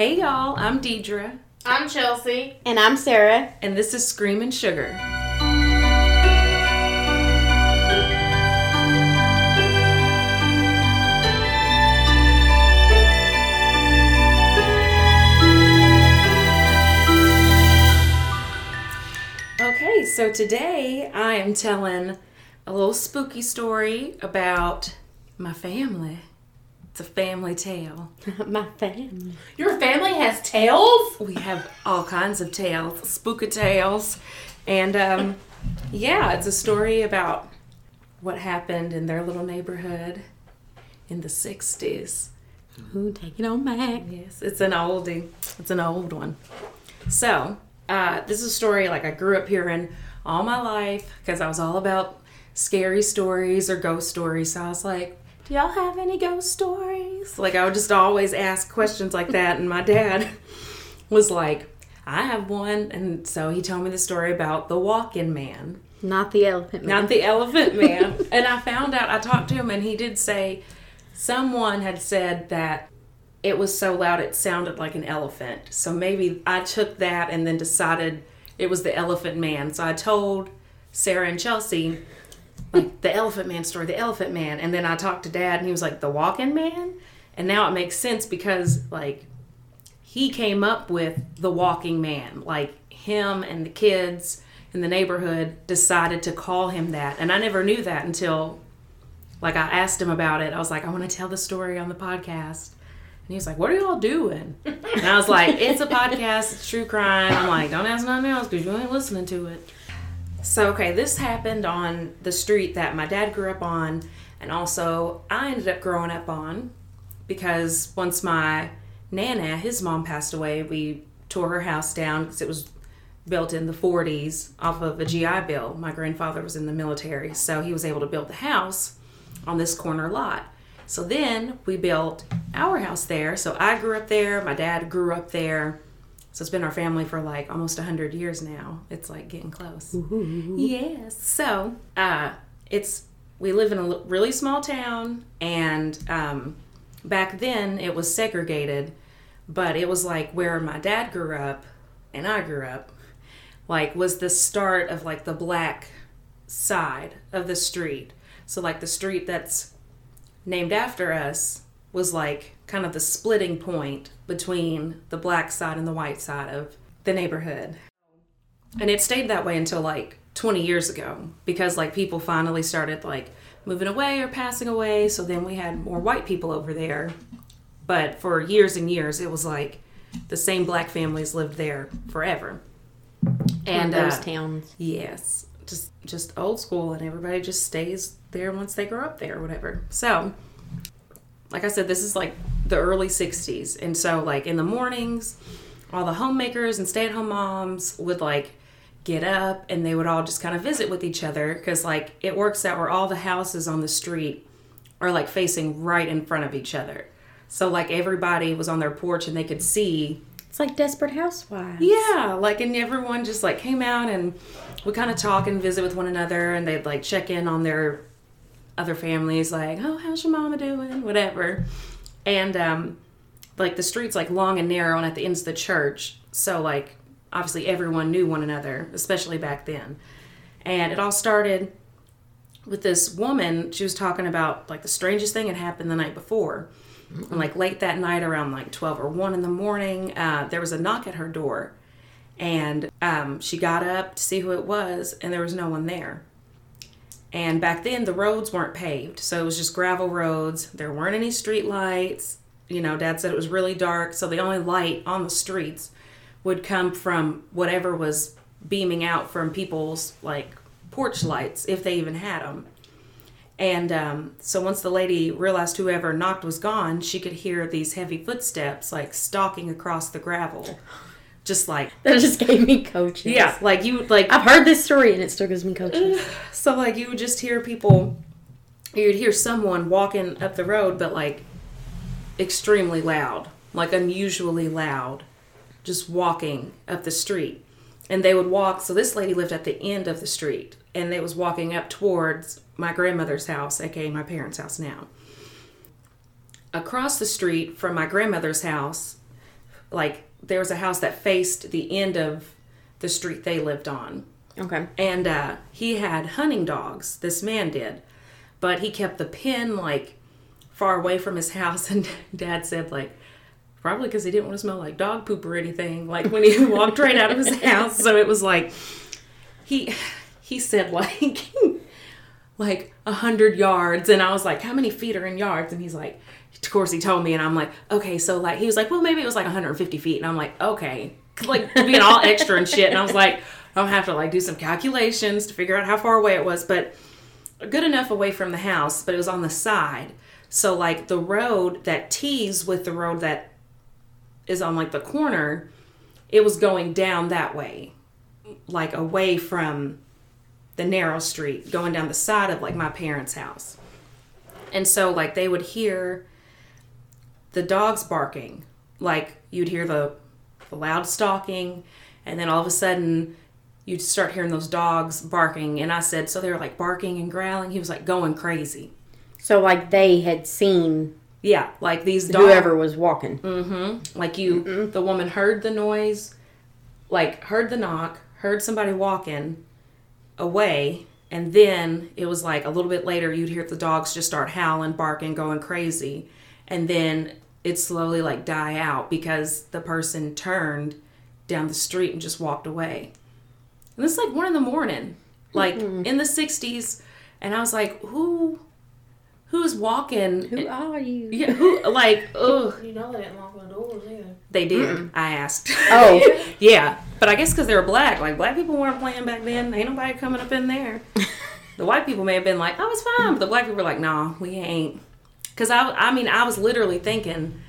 Hey y'all, I'm Deidra, I'm Chelsea. And I'm Sarah. and this is Scream and Sugar. Okay, so today I am telling a little spooky story about my family. It's a family tale. My family. Your family has tails? We have all kinds of tales, spooky tales, and um, yeah, it's a story about what happened in their little neighborhood in the '60s. Ooh, take it on back. Yes, it's an oldie. It's an old one. So, uh, this is a story like I grew up hearing all my life because I was all about scary stories or ghost stories. So I was like, "Do y'all have any ghost stories?" Like I would just always ask questions like that, and my dad was like, "I have one," and so he told me the story about the walk-in man Not the elephant man. not the elephant man. and I found out, I talked to him, and he did say someone had said that it was so loud it sounded like an elephant. So maybe I took that and then decided it was the elephant man. So I told Sarah and Chelsea, like, the elephant man story, the elephant man. And then I talked to dad, and he was like, the walking man? And now it makes sense because, like, he came up with the walking man. Like him and the kids in the neighborhood decided to call him that. And I never knew that until like I asked him about it. I was like, I want to tell the story on the podcast. And he was like, What are y'all doing? And I was like, It's a podcast, it's true crime. I'm like, Don't ask nothing else because you ain't listening to it. So, okay, this happened on the street that my dad grew up on, and also I ended up growing up on because once my Nana, his mom passed away, we tore her house down because it was built in the 40s off of a GI Bill. My grandfather was in the military, so he was able to build the house on this corner lot. So then we built our house there. So I grew up there, my dad grew up there. So it's been our family for like almost 100 years now. It's like getting close. Yes. So, uh, it's we live in a really small town and um, back then it was segregated, but it was like where my dad grew up and I grew up like was the start of like the black side of the street. So like the street that's named after us was like kind of the splitting point between the black side and the white side of the neighborhood. And it stayed that way until like 20 years ago because like people finally started like moving away or passing away, so then we had more white people over there. But for years and years it was like the same black families lived there forever. and those uh, towns. Yes, just just old school, and everybody just stays there once they grow up there, or whatever. So, like I said, this is like the early '60s, and so like in the mornings, all the homemakers and stay-at-home moms would like get up, and they would all just kind of visit with each other because like it works out where all the houses on the street are like facing right in front of each other. So like everybody was on their porch and they could see It's like Desperate Housewives. yeah, like and everyone just like came out and we kind of talk and visit with one another and they'd like check in on their other families like, "Oh, how's your mama doing?" whatever. And um like the streets like long and narrow and at the ends of the church. So like obviously everyone knew one another, especially back then. And it all started with this woman, she was talking about like the strangest thing had happened the night before. And like late that night, around like 12 or 1 in the morning, uh, there was a knock at her door. And um, she got up to see who it was, and there was no one there. And back then, the roads weren't paved, so it was just gravel roads. There weren't any street lights. You know, Dad said it was really dark, so the only light on the streets would come from whatever was beaming out from people's like porch lights, if they even had them. And um, so once the lady realized whoever knocked was gone, she could hear these heavy footsteps like stalking across the gravel, just like That just gave me coaches. yeah, like you like I've heard this story and it still gives me coaches. so like you would just hear people, you'd hear someone walking up the road, but like extremely loud, like unusually loud, just walking up the street. And they would walk. So this lady lived at the end of the street, and they was walking up towards my grandmother's house, aka my parents' house now. Across the street from my grandmother's house like there was a house that faced the end of the street they lived on. Okay. And uh, he had hunting dogs, this man did. But he kept the pen like far away from his house. And dad said, like, probably because he didn't want to smell like dog poop or anything, like when he walked right out of his house. So it was like, he, he said, like, like a hundred yards. And I was like, how many feet are in yards? And he's like, of course he told me. And I'm like, okay. So like, he was like, well, maybe it was like 150 feet. And I'm like, okay. Like being all extra and shit. And I was like, I'll have to like do some calculations to figure out how far away it was. But good enough away from the house, but it was on the side. So like the road that tees with the road that is on like the corner, it was going down that way, like away from the narrow street, going down the side of like my parents' house. And so like they would hear the dogs barking, like you'd hear the, the loud stalking, and then all of a sudden you'd start hearing those dogs barking. And I said, so they were like barking and growling. He was like going crazy. So like they had seen Yeah, like these dogs. whoever was walking. Mm-hmm. Like you, the woman heard the noise, like heard the knock, heard somebody walking away, and then it was like a little bit later you'd hear the dogs just start howling, barking, going crazy, and then it slowly like die out because the person turned down the street and just walked away. And it's like one in the morning, like mm-hmm. in the '60s, and I was like, who, who's walking? Who are you? Yeah, who like ugh. You know they didn't lock the doors either. They did. I asked. Oh, yeah, but I guess because they were black. Like black people weren't playing back then. Ain't nobody coming up in there. the white people may have been like, "Oh, it's fine," but the black people were like, "Nah, we ain't." Because I, I mean, I was literally thinking,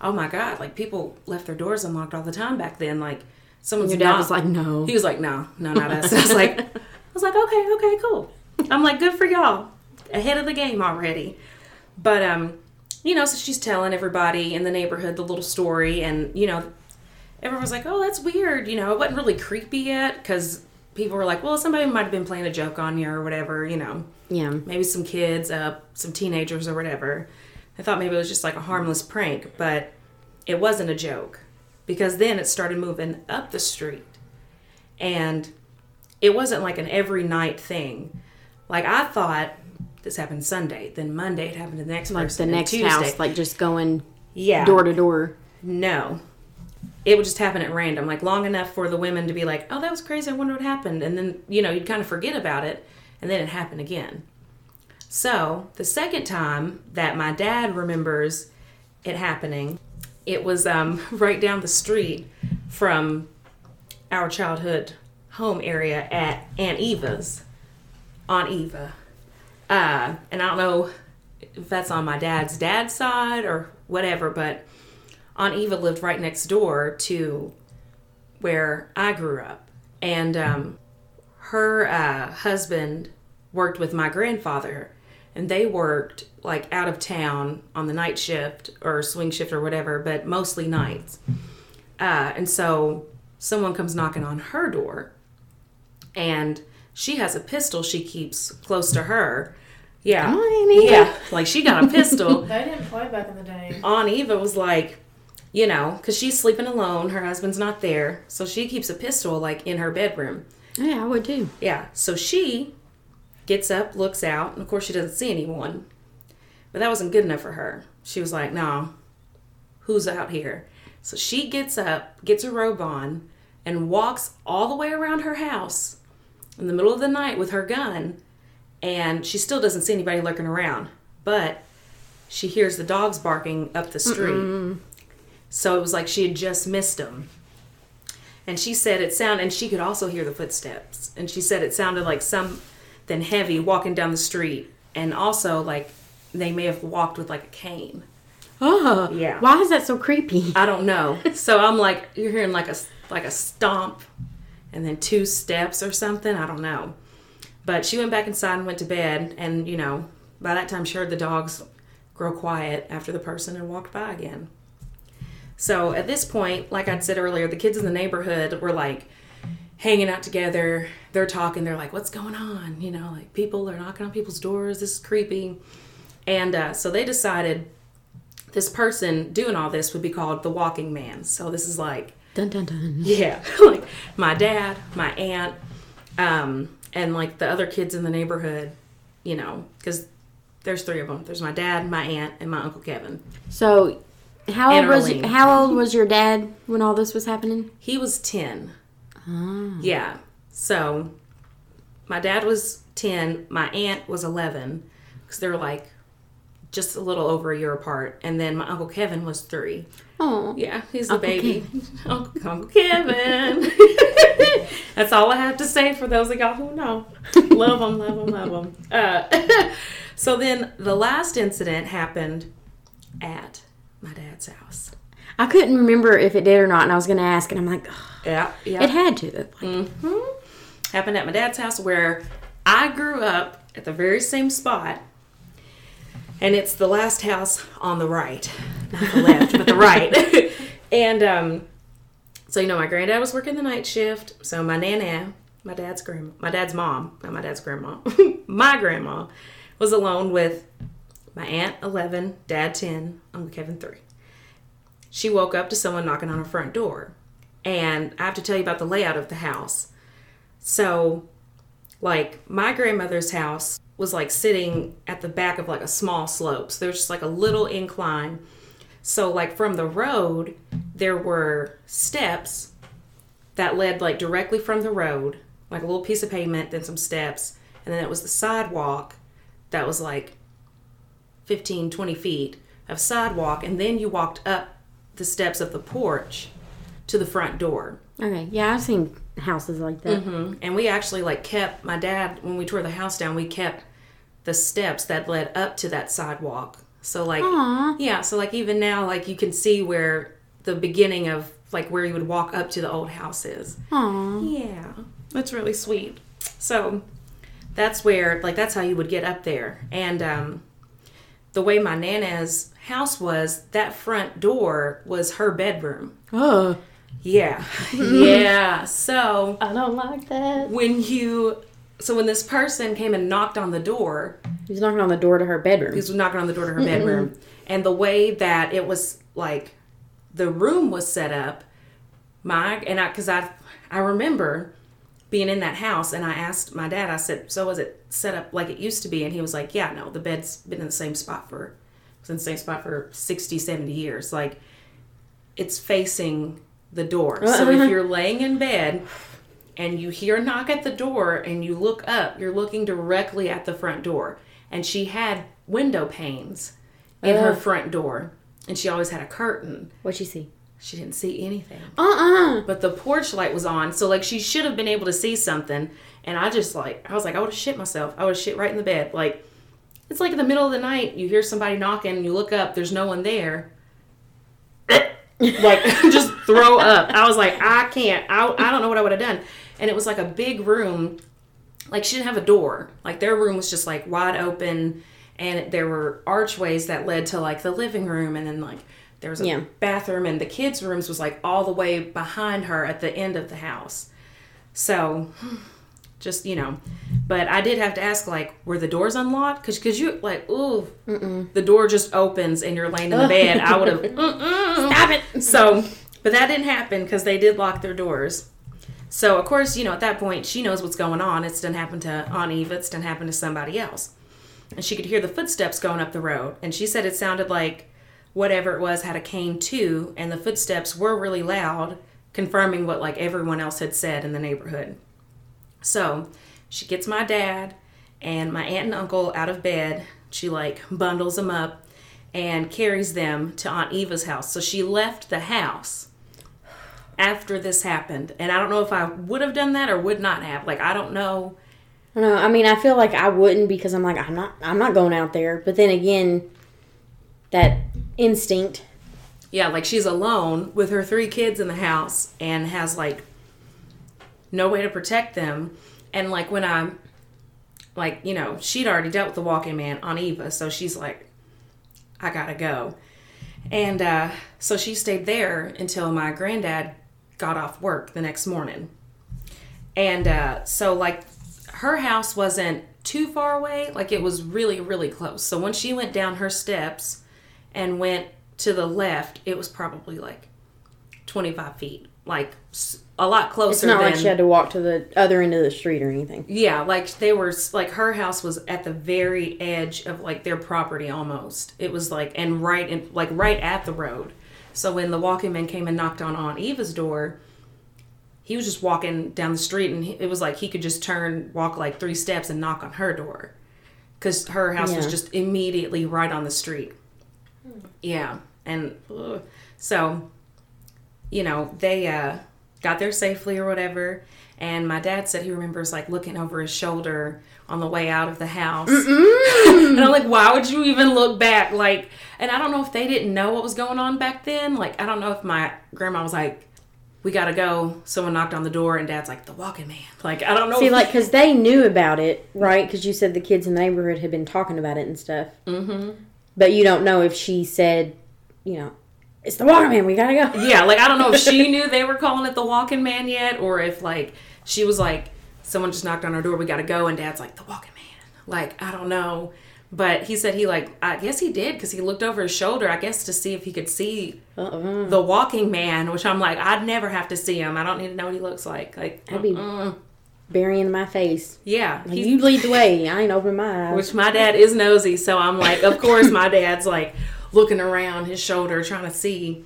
"Oh my god!" Like people left their doors unlocked all the time back then. Like someone's your dad not- was like, no. he was like, "No, no, not us." I was like, "I was like, okay, okay, cool." I'm like, "Good for y'all, ahead of the game already." But um, you know, so she's telling everybody in the neighborhood the little story, and you know, everyone's like, "Oh, that's weird." You know, it wasn't really creepy yet because people were like, "Well, somebody might have been playing a joke on you or whatever." You know, yeah. maybe some kids, uh, some teenagers or whatever. I thought maybe it was just like a harmless prank, but it wasn't a joke because then it started moving up the street. And it wasn't like an every night thing. Like I thought this happened Sunday, then Monday it happened to the next Like person. the next Tuesday. house, like just going yeah. door to door. No. It would just happen at random, like long enough for the women to be like, oh, that was crazy. I wonder what happened. And then, you know, you'd kind of forget about it. And then it happened again. So the second time that my dad remembers it happening, it was um, right down the street from our childhood home area at Aunt Eva's, Aunt Eva. Uh, and I don't know if that's on my dad's dad's side or whatever, but Aunt Eva lived right next door to where I grew up. And um, her uh, husband worked with my grandfather, and they worked like out of town on the night shift or swing shift or whatever, but mostly nights. Uh, and so someone comes knocking on her door, and she has a pistol she keeps close to her. Yeah. On, Yeah. Like she got a pistol. They didn't play back in the day. Aunt Eva was like, you know, because she's sleeping alone, her husband's not there, so she keeps a pistol like in her bedroom. Yeah, I would too. Yeah, so she gets up, looks out, and of course she doesn't see anyone. But that wasn't good enough for her. She was like, no, who's out here? So she gets up, gets a robe on, and walks all the way around her house in the middle of the night with her gun. And she still doesn't see anybody lurking around. But she hears the dogs barking up the street. So it was like she had just missed them. And she said it sounded, and she could also hear the footsteps. And she said it sounded like something heavy walking down the street. And also, like, they may have walked with like a cane. Oh, Yeah. Why is that so creepy? I don't know. So I'm like, you're hearing like a like a stomp, and then two steps or something. I don't know. But she went back inside and went to bed, and you know, by that time she heard the dogs grow quiet after the person had walked by again. So at this point, like I'd said earlier, the kids in the neighborhood were like hanging out together. They're talking. They're like, "What's going on?" You know, like people are knocking on people's doors. This is creepy. And uh, so they decided this person doing all this would be called the walking man. So this is like Dun dun dun. yeah, like my dad, my aunt, um, and like the other kids in the neighborhood, you know, because there's three of them. There's my dad, my aunt, and my uncle Kevin. So, how old was how old was your dad when all this was happening? He was 10. Yeah. So my dad was 10, my aunt was 11 because they were like just a little over a year apart. And then my uncle Kevin was three. Oh, Yeah, he's the Uncle baby. Uncle, Uncle Kevin. That's all I have to say for those of y'all who know. Love them, love them, love them. Uh, so then the last incident happened at my dad's house. I couldn't remember if it did or not, and I was going to ask, and I'm like, "Ugh, Yeah, yeah. it had to. Like, hmm Happened at my dad's house where I grew up at the very same spot. And it's the last house on the right. Not the left, but the right. and um, so, you know, my granddad was working the night shift. So my nana, my dad's grandma, my dad's mom, not my dad's grandma, my grandma was alone with my aunt, 11, dad, 10, Uncle Kevin, 3. She woke up to someone knocking on her front door. And I have to tell you about the layout of the house. So, like, my grandmother's house was like sitting at the back of like a small slope. So there was just like a little incline. So, like, from the road, there were steps that led like directly from the road, like a little piece of pavement, then some steps. And then it was the sidewalk that was like 15, 20 feet of sidewalk. And then you walked up the steps of the porch to the front door. okay, yeah, I've seen houses like that. hmm And we actually like kept my dad when we tore the house down. We kept the steps that led up to that sidewalk. So like, Aw. yeah. So like even now, like you can see where the beginning of like where you would walk up to the old house is. Aw. Yeah, that's really sweet. So that's where like that's how you would get up there. And um, the way my nana's house was, that front door was her bedroom. Oh, Yeah, yeah. So I don't like that. when you so when this person came and knocked on the door He's knocking on the door to her bedroom. he was knocking on the door to her bedroom and the way that it was like the room was set up my and i because i i remember being in that house and i asked my dad i said so was it set up like it used to be and he was like yeah no the bed's been in the same spot for it's in the same spot for 60 70 years like it's facing the door so if you're laying in bed and you hear a knock at the door and you look up, you're looking directly at the front door. And she had window panes in her front door. And she always had a curtain. What'd you see? She didn't see anything. Uh-uh. But the porch light was on, so like she should have been able to see something. And I just like I was like, I would have shit myself. I would have shit right in the bed. Like it's like in the middle of the night, you hear somebody knocking, you look up, there's no one there. like just throw up. I was like, I can't. I, I don't know what I would have done. And it was like a big room. Like she didn't have a door. Like their room was just like wide open, and there were archways that led to like the living room, and then like there was a Yeah. bathroom, and the kids' rooms was like all the way behind her at the end of the house. So, just you know, but I did have to ask like, were the doors unlocked? Because because you like, ooh, the door just opens and you're laying in the bed. I would have stop it. So, but that didn't happen because they did lock their doors. So of course, you know, at that point, she knows what's going on. It's done happened to Aunt Eva. It's done happened to somebody else, and she could hear the footsteps going up the road. And she said it sounded like whatever it was had a cane too, and the footsteps were really loud, confirming what like everyone else had said in the neighborhood. So she gets my dad and my aunt and uncle out of bed. She like bundles them up and carries them to Aunt Eva's house. So she left the house after this happened. And I don't know if I would have done that or would not have. Like I don't know. I. I mean, I feel like I wouldn't because I'm like, I'm not, I'm not going out there. But then again, that instinct. Yeah, like she's alone with her three kids in the house and has like no way to protect them. And like when I'm like, you know, she'd already dealt with the walking man on Eva, so she's like, I gotta go. And uh, so she stayed there until my granddad got off work the next morning. And uh, so, like, her house wasn't too far away, like, it was really, really close. So when she went down her steps and went to the left, it was probably like 25 feet, like a lot closer It's not than. like she had to walk to the other end of the street or anything. yeah, like they were like her house was at the very edge of like their property almost. It was like and right in like right at the road. So when the walking man came and knocked on Aunt Eva's door, he was just walking down the street and it was like he could just turn, walk like three steps and knock on her door. Cuz her house was just immediately right on the street. Yeah. And ugh. so you know, they uh got there safely or whatever. And my dad said he remembers like looking over his shoulder on the way out of the house. and I'm like, why would you even look back? Like, and I don't know if they didn't know what was going on back then. Like, I don't know if my grandma was like, we gotta go. Someone knocked on the door, and dad's like, the walking man. Like, I don't know. See, like, because they knew about it, right? Because you said the kids in the neighborhood had been talking about it and stuff. Mhm. But you don't know if she said, you know, it's the Walking man, we gotta go. yeah, like, I don't know if she knew they were calling it the walking man yet, or if, like, she was like, someone just knocked on our door, we gotta go, and dad's like, the walking man. Like, I don't know. But he said he, like, I guess he did, because he looked over his shoulder, I guess, to see if he could see Uh-uh. the walking man, which I'm like, I'd never have to see him. I don't need to know what he looks like. Like, That'd be-. Burying my face. yeah. Like, you lead the way. I ain't opening my eyes. which my dad is nosy, so I'm like, of course, my dad's like looking around his shoulder trying to see.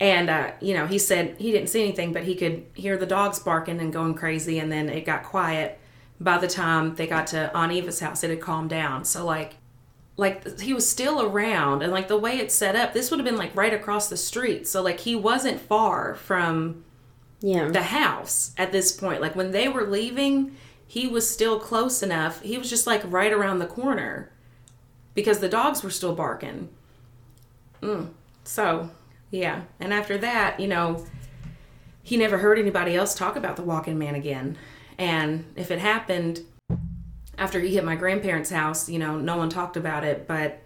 And, uh, you know, he said he didn't see anything, but he could hear the dogs barking and going crazy, and then it got quiet. By the time they got to Aunt Eva's house, it had calmed down. So, like, like he was still around, and like the way it's set up, this would have been like right across the street. So, like, he wasn't far from yeah. the house at this point. Like when they were leaving, he was still close enough. He was just like right around the corner because the dogs were still barking. Mm. So, yeah. And after that, you know, he never heard anybody else talk about the walking man again. And if it happened after he hit my grandparents' house, you know, no one talked about it. But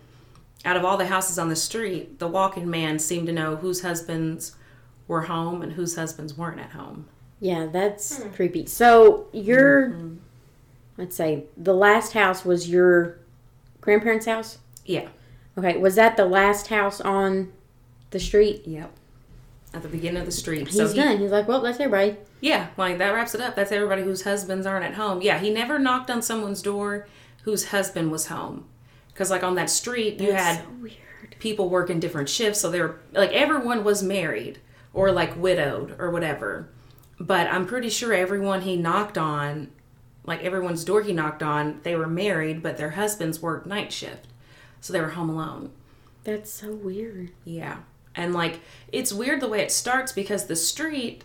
out of all the houses on the street, the walking man seemed to know whose husbands were home and whose husbands weren't at home. Yeah, that's hmm. creepy. So your, mm-hmm. let's say, the last house was your grandparents' house. Yeah. Okay, was that the last house on the street? Yep. At the beginning of the street. He's so he, done. He's like, well, that's everybody. yeah, like that wraps it up. That's everybody whose husbands aren't at home. Yeah, he never knocked on someone's door whose husband was home. Because like on that street, you had so weird. people working different shifts, so they're like everyone was married or like widowed or whatever. But I'm pretty sure everyone he knocked on, like everyone's door he knocked on, they were married, but their husbands worked night shift, so they were home alone. That's so weird. Yeah. And like it's weird the way it starts because the street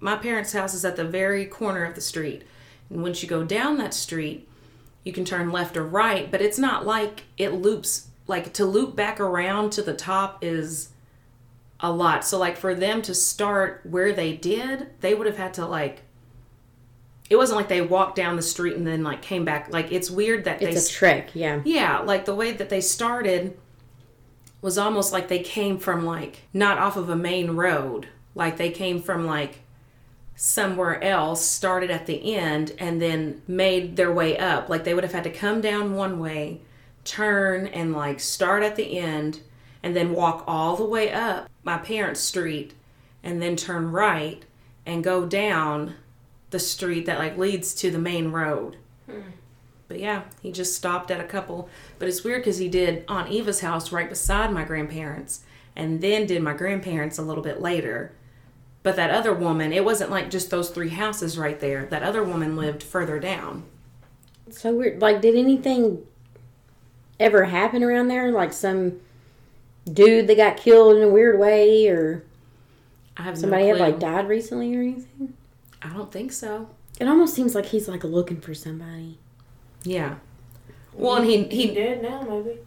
my parents' house is at the very corner of the street. And once you go down that street, you can turn left or right, but it's not like it loops like to loop back around to the top is a lot. So like for them to start where they did, they would have had to like it wasn't like they walked down the street and then like came back. Like it's weird that they It's a trek, yeah. yeah, like the way that they started was almost like they came from like not off of a main road. Like they came from like somewhere else, started at the end, and then made their way up. Like they would have had to come down one way, turn, and like start at the end, and then walk all the way up my parents' street, and then turn right and go down the street that like leads to the main road. Hmm. But yeah, he just stopped at a couple. But it's weird because he did Aunt Eva's house right beside my grandparents, and then did my grandparents a little bit later. But that other woman, it wasn't like just those three houses right there. That other woman lived further down. So weird. Like, did anything ever happen around there? Like some dude that got killed in a weird way, or I have somebody no had like died recently or anything? I don't think so. It almost seems like he's like looking for somebody. Yeah. Well, and he He he dead now, maybe.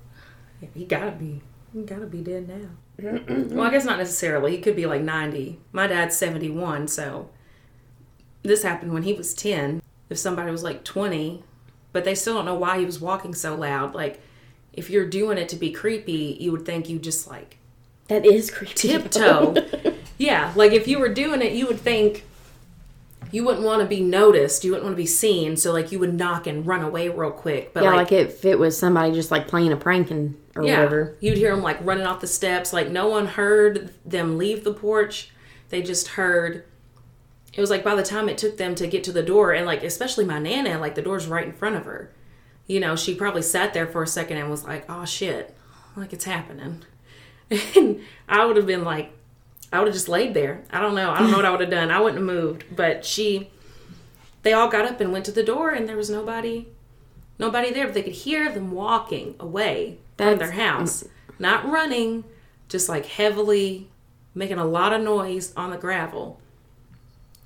Yeah, he gotta be. He gotta be dead now. well, I guess not necessarily. He could be like 90. My dad's 71, so this happened when he was 10. If somebody was like 20, but they still don't know why he was walking so loud. Like, if you're doing it to be creepy, you would think you just like That is creepy. tiptoe. yeah, like if you were doing it, you would think you wouldn't want to be noticed. You wouldn't want to be seen. So like you would knock and run away real quick. But Yeah, like, like, if it was somebody just like playing a prank and or yeah, whatever. you'd hear them like running off the steps. Like no one heard them leave the porch. They just heard. It was like by the time it took them to get to the door, and like especially my nana, like the door's right in front of her. You know, she probably sat there for a second and was like, "Oh shit, like it's happening," and I would have been like, I would have just laid there. I don't know. I don't know what I would have done. I wouldn't have moved. But she, they all got up and went to the door, and there was nobody, nobody there. But they could hear them walking away from their house, not running, just like heavily making a lot of noise on the gravel.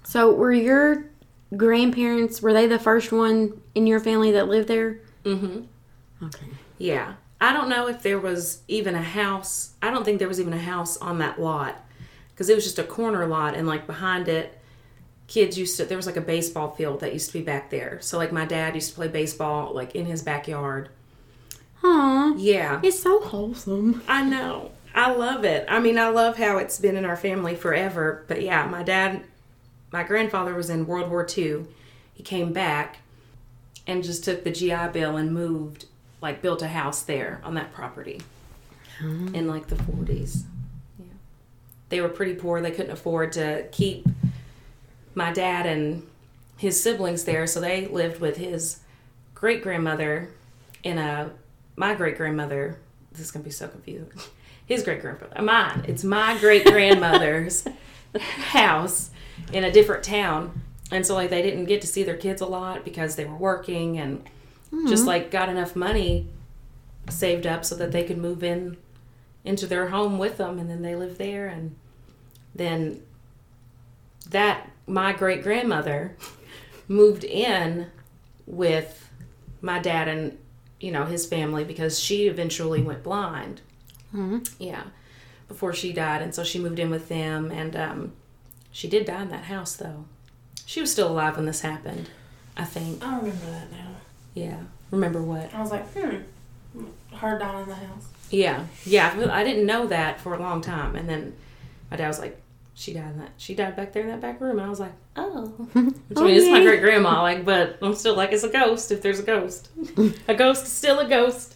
So were your grandparents were they the first one in your family that lived there? Mm-hmm. Okay. Yeah. I don't know if there was even a house. I don't think there was even a house on that lot because it was just a corner lot, and like behind it, kids used to. There was like a baseball field that used to be back there. So like my dad used to play baseball like in his backyard. Aw. Yeah. It's so wholesome. I know. I love it. I mean, I love how it's been in our family forever. But yeah, my dad, my grandfather was in World War II. He came back and just took the GI Bill and moved, like, built a house there on that property hmm. in like the 40s. Yeah. They were pretty poor. They couldn't afford to keep my dad and his siblings there. So they lived with his great grandmother in a, my great grandmother. This is going to be so confusing his great grandfather, uh, mine. It's my great grandmother's house in a different town. And so, like, they didn't get to see their kids a lot because they were working and just like got enough money saved up so that they could move in into their home with them. And then they lived there. And then that, my great grandmother moved in with my dad and, you know, his family because she eventually went blind. Yeah, before she died, and so she moved in with them, and um, she did die in that house though. She was still alive when this happened, I think. I remember that now. Yeah, remember what? I was like, hmm, her dying in the house. Yeah, yeah. I didn't know that for a long time, and then my dad was like, "She died in that. She died back there in that back room," and I was like, "Oh." Which, I mean, it's my great grandma, like, but I'm still like, it's a ghost. If there's a ghost, a ghost is still a ghost.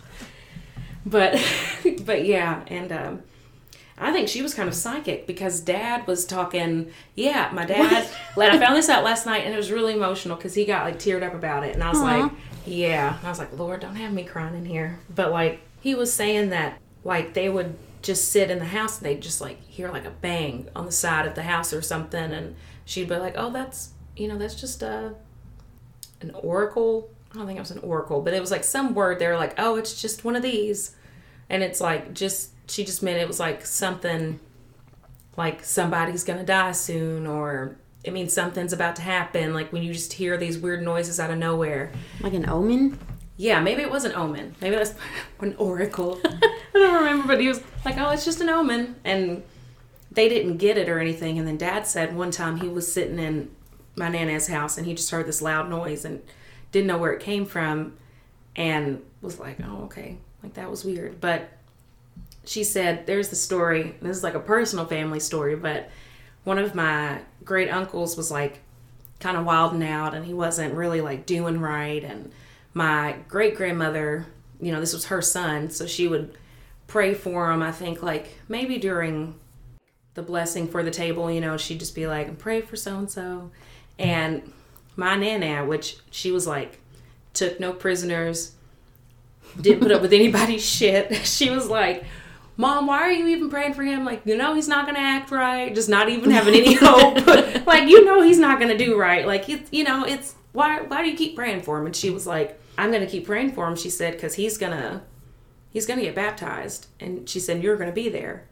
But, but yeah, and um, I think she was kind of psychic because Dad was talking. Yeah, my dad. Like, I found this out last night, and it was really emotional because he got like teared up about it, and I was Aw. like, yeah. And I was like, Lord, don't have me crying in here. But like, he was saying that like they would just sit in the house and they'd just like hear like a bang on the side of the house or something, and she'd be like, oh, that's you know, that's just a an oracle. I don't think it was an oracle, but it was like some word. They were like, oh, it's just one of these, and it's like just she just meant it was like something like somebody's gonna die soon or it means something's about to happen. Like when you just hear these weird noises out of nowhere. Like an omen? yeah maybe it was an omen. Maybe that's an oracle. I don't remember but he was like oh it's just an omen. And they didn't get it or anything. And then dad said one time he was sitting in my nana's house and he just heard this loud noise and didn't know where it came from and was like oh okay. Like that was weird. But she said there's the story this is like a personal family story but one of my great uncles was like kind of wilding out and he wasn't really like doing right. And my great grandmother you know this was her son so she would pray for him i think like maybe during the blessing for the table you know she'd just be like pray for so and so and my nana which she was like took no prisoners didn't put up with anybody's shit. She was like Mom, why are you even praying for him? Like, you know, he's not going to act right. Just not even having any hope. like, you know, he's not going to do right. Like, it's, you know, it's why? Why do you keep praying for him? And she was like, I'm going to keep praying for him. She said, because he's gonna, he's gonna get baptized. And she said, you're going to be there.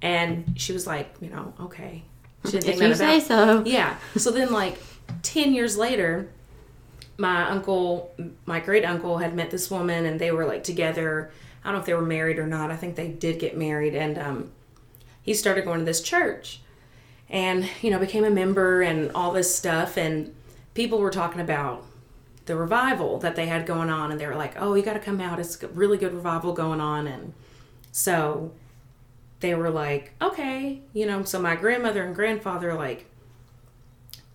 And she was like, you know, okay. She didn't think If that you say so. Yeah. So then, like, 10 years later, my uncle, my great uncle, had met this woman and they were like together. I don't know if they were married or not. I think they did get married. And um, he started going to this church and, you know, became a member and all this stuff. And people were talking about the revival that they had going on. And they were like, oh, you got to come out. It's a really good revival going on. And so they were like, okay, you know, so my grandmother and grandfather like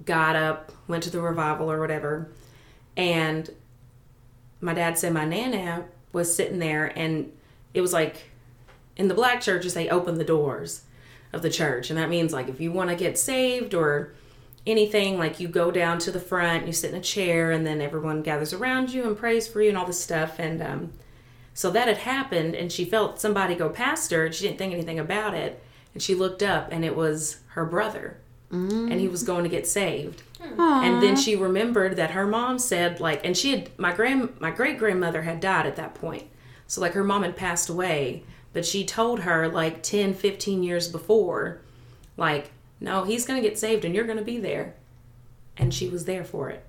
got up, went to the revival or whatever, and my dad said my nana was sitting there, and it was like in the black churches they open the doors of the church, and that means like if you want to get saved or anything, like you go down to the front, you sit in a chair, and then everyone gathers around you and prays for you and all this stuff, and um, so that had happened, and she felt somebody go past her, and she didn't think anything about it. And she looked up, and it was her brother, and he was going to get saved. And then she remembered that her mom said, like, and she had my grand my great grandmother had died at that point, so like her mom had passed away, but she told her like 10, 15 years before, like, no, he's gonna get saved, and you're gonna be there, and she was there for it.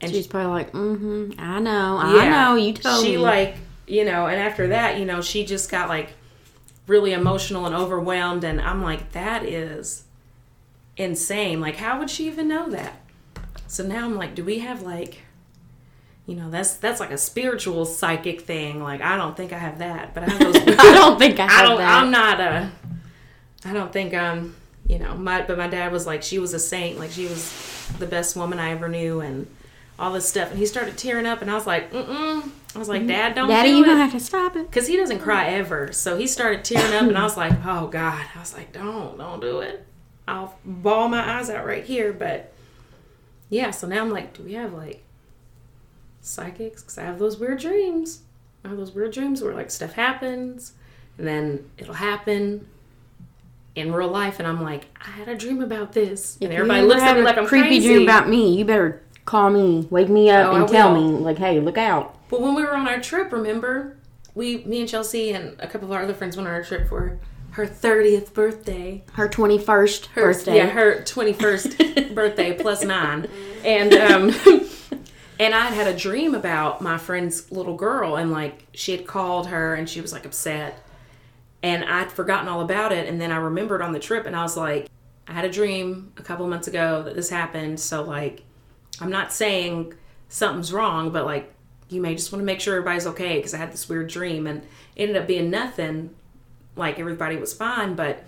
And She's probably like, mm-hmm, I know, I know, you told she me. like you know and after that you know she just got like really emotional and overwhelmed and i'm like that is insane like how would she even know that so now i'm like do we have like you know that's that's like a spiritual psychic thing like i don't think i have that but i have those I don't think I have I don't. that. I'm not a. I don't think I'm. You know, my but my dad was like she was a saint. Like she was the best woman I ever knew, and all this stuff. And he started tearing up, and I was like, mm mm. I was like, Dad, don't Daddy, do you it. gonna have to stop it. Because he doesn't cry ever. So he started tearing up, and I was like, oh, God. I was like, don't, don't do it. I'll bawl my eyes out right here. But yeah, so now I'm like, do we have like psychics? Because I have those weird dreams. I have those weird dreams where like stuff happens, and then it'll happen in real life, and I'm like, I had a dream about this. And everybody looks at me like I'm creepy crazy. dream about me. You better call me, wake me up, Oh, I and tell will. me, like, hey, look out. But when we were on our trip, remember, we, me and Chelsea and a couple of our other friends went on our trip for her 30th birthday. Her twenty first Her, birthday. Yeah, her 21st birthday plus nine. And, um, and I had had a dream about my friend's little girl, and like she had called her and she was like upset. And I'd forgotten all about it. And then I remembered on the trip, and I was like, I had a dream a couple months ago that this happened. So, like, I'm not saying something's wrong, but like, you may just want to make sure everybody's okay because I had this weird dream and it ended up being nothing. Like, everybody was fine, but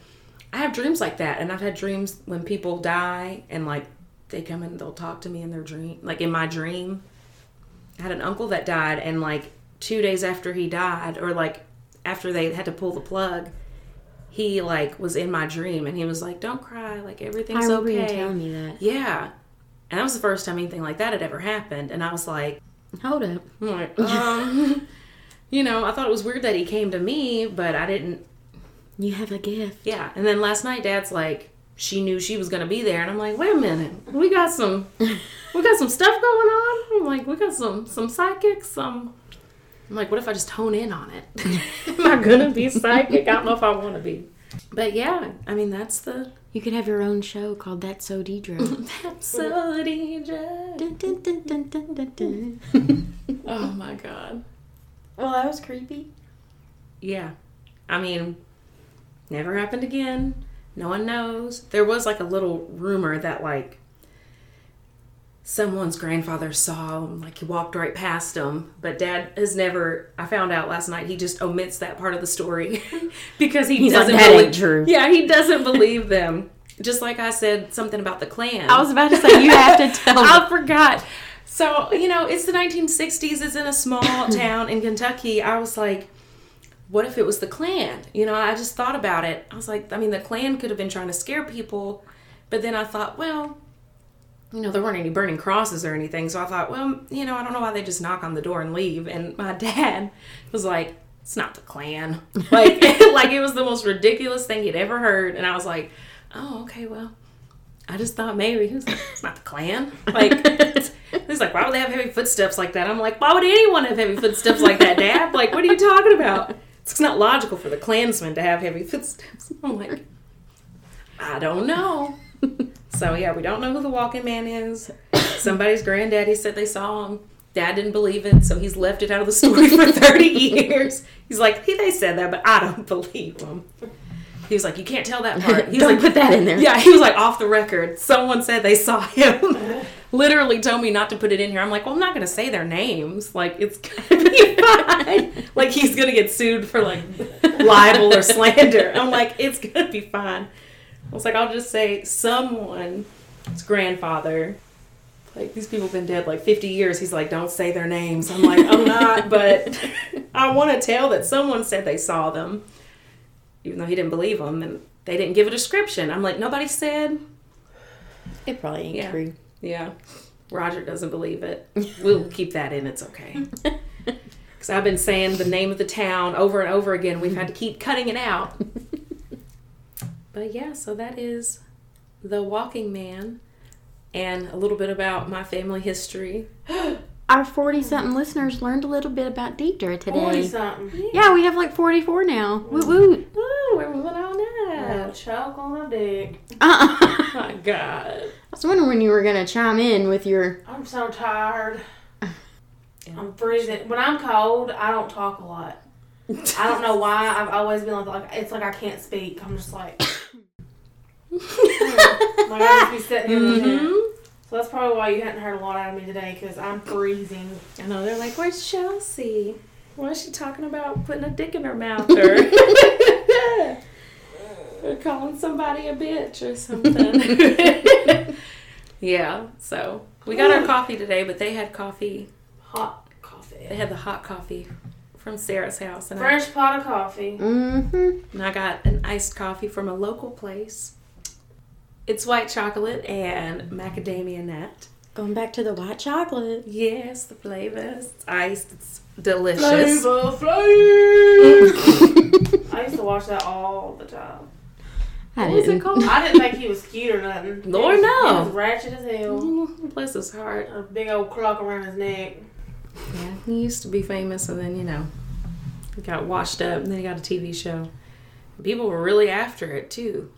I have dreams like that. And I've had dreams when people die and like they come and they'll talk to me in their dream, like in my dream. I had an uncle that died, and like two days after he died, or like after they had to pull the plug, he like was in my dream and he was like, "Don't cry, like I everything's you okay." telling me that. Yeah, and that was the first time anything like that had ever happened, and I was like, Hold up. Like, um, you know, I thought it was weird that he came to me, but I didn't. You have a gift. Yeah, and then last night, Dad's like, she knew she was gonna be there, and I'm like, wait a minute, we got some, we got some stuff going on. I'm like, we got some some psychics, some. I'm like, what if I just hone in on it? Am I gonna be psychic? I don't know if I want to be. But yeah, I mean that's the You could have your own show called That's So Deidra. that's so DJ. dun, dun, dun, dun, dun, dun, dun. Oh my god. well, that was creepy. Yeah. I mean, never happened again. No one knows. There was like a little rumor that like someone's grandfather saw him, like he walked right past him. But dad has never I found out last night he just omits that part of the story because he He's doesn't "That believe true." Yeah, he doesn't believe them. Just like I said something about the Klan. I was about to say you have to tell. I forgot. So, you know, it's the 1960s. It's in a small town in Kentucky. I was like, what if it was the Klan? You know, I just thought about it. I was like, I mean, the Klan could have been trying to scare people. But then I thought, well, you know, there weren't any burning crosses or anything. So I thought, well, you know, I don't know why they just knock on the door and leave. And my dad was like, it's not the Klan. Like, like it was the most ridiculous thing he'd ever heard. And I was like, oh, okay, well, I just thought maybe he was like, it's not the Klan. Like he's like, why would they have heavy footsteps like that? I'm like, why would anyone have heavy footsteps like that, Dad? Like, what are you talking about? It's not logical for the Klansmen to have heavy footsteps. I'm like, I don't know. So yeah, we don't know who the walking man is. Somebody's granddaddy said they saw him. Dad didn't believe it, so he's left it out of the story for 30 years. He's like, he, they said that, but I don't believe them. He was like, you can't tell that part. He's Don't like, put that in there. yeah, he was like off the record. Someone said they saw him. Literally told me not to put it in here. I'm like, well, I'm not gonna say their names. Like, it's gonna be fine. like he's gonna get sued for like libel or slander. I'm like, it's gonna be fine. I was like, I'll just say someone his grandfather. Like these people have been dead like 50 years. He's like, don't say their names. I'm like, I'm not, but I want to tell that someone said they saw them, even though he didn't believe them, and they didn't give a description. I'm like, nobody said. It probably ain't Yeah. true. Yeah, Roger doesn't believe it. We'll keep that in. It's okay. Because I've been saying the name of the town over and over again. We've had to keep cutting it out. But yeah, so that is The Walking Man and a little bit about my family history. Our 40 something listeners learned a little bit about Deidra Forty today. something. Yeah, we have like 44 now. Woo woot. Oh, we're moving on Oh, now. choke on a dick. Uh-uh. Oh my God. I was wondering when you were going to chime in with your. I'm so tired. I'm freezing. When I'm cold, I don't talk a lot. I don't know why. I've always been like, like it's like I can't speak. I'm just like, like I just be sitting here. with him. Mhm. So that's probably why you hadn't heard a lot out of me today because I'm freezing. I know they're like, "Where's Chelsea? Why is she talking about putting a dick in her mouth or, or calling somebody a bitch or something?" yeah. So we got our coffee today, but they had coffee. Hot coffee. They had the hot coffee from Sarah's house, and I, Fresh pot of coffee. Mm-hmm. and I got an iced coffee from a local place. It's white chocolate and macadamia nut. Going back to the white chocolate. Yes, the flavors. It's iced. It's delicious. Flavor Flav. I used to watch that all the time. I What was it didn't. called? I didn't think he was cute or nothing. Lord, was- no. He was ratchet as hell. Mm, Bless his heart. A big old clock around his neck. Yeah, he used to be famous, and then you know, he got washed up, and then he got a TV show. People were really after it too.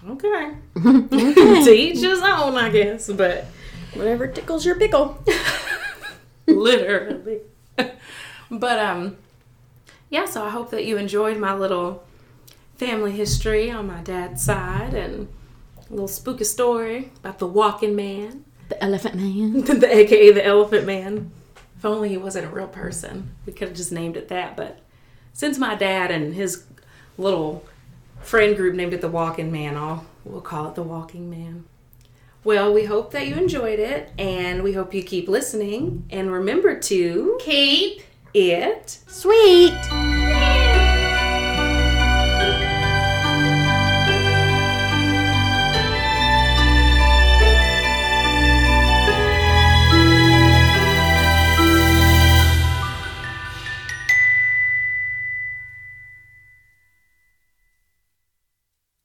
Phew, Okay, to each his own, I guess. But Whatever tickles your pickle. literally. but um, yeah. So I hope that you enjoyed my little family history on my dad's side, and a little spooky story about the walking man. The elephant man. the aka the elephant man if only he wasn't a real person we could have just named it that but since my dad and his little friend group named it the walking man. I'll we'll call it the walking man. Well we hope that you enjoyed it and we hope you keep listening. And remember to Keep it Sweet.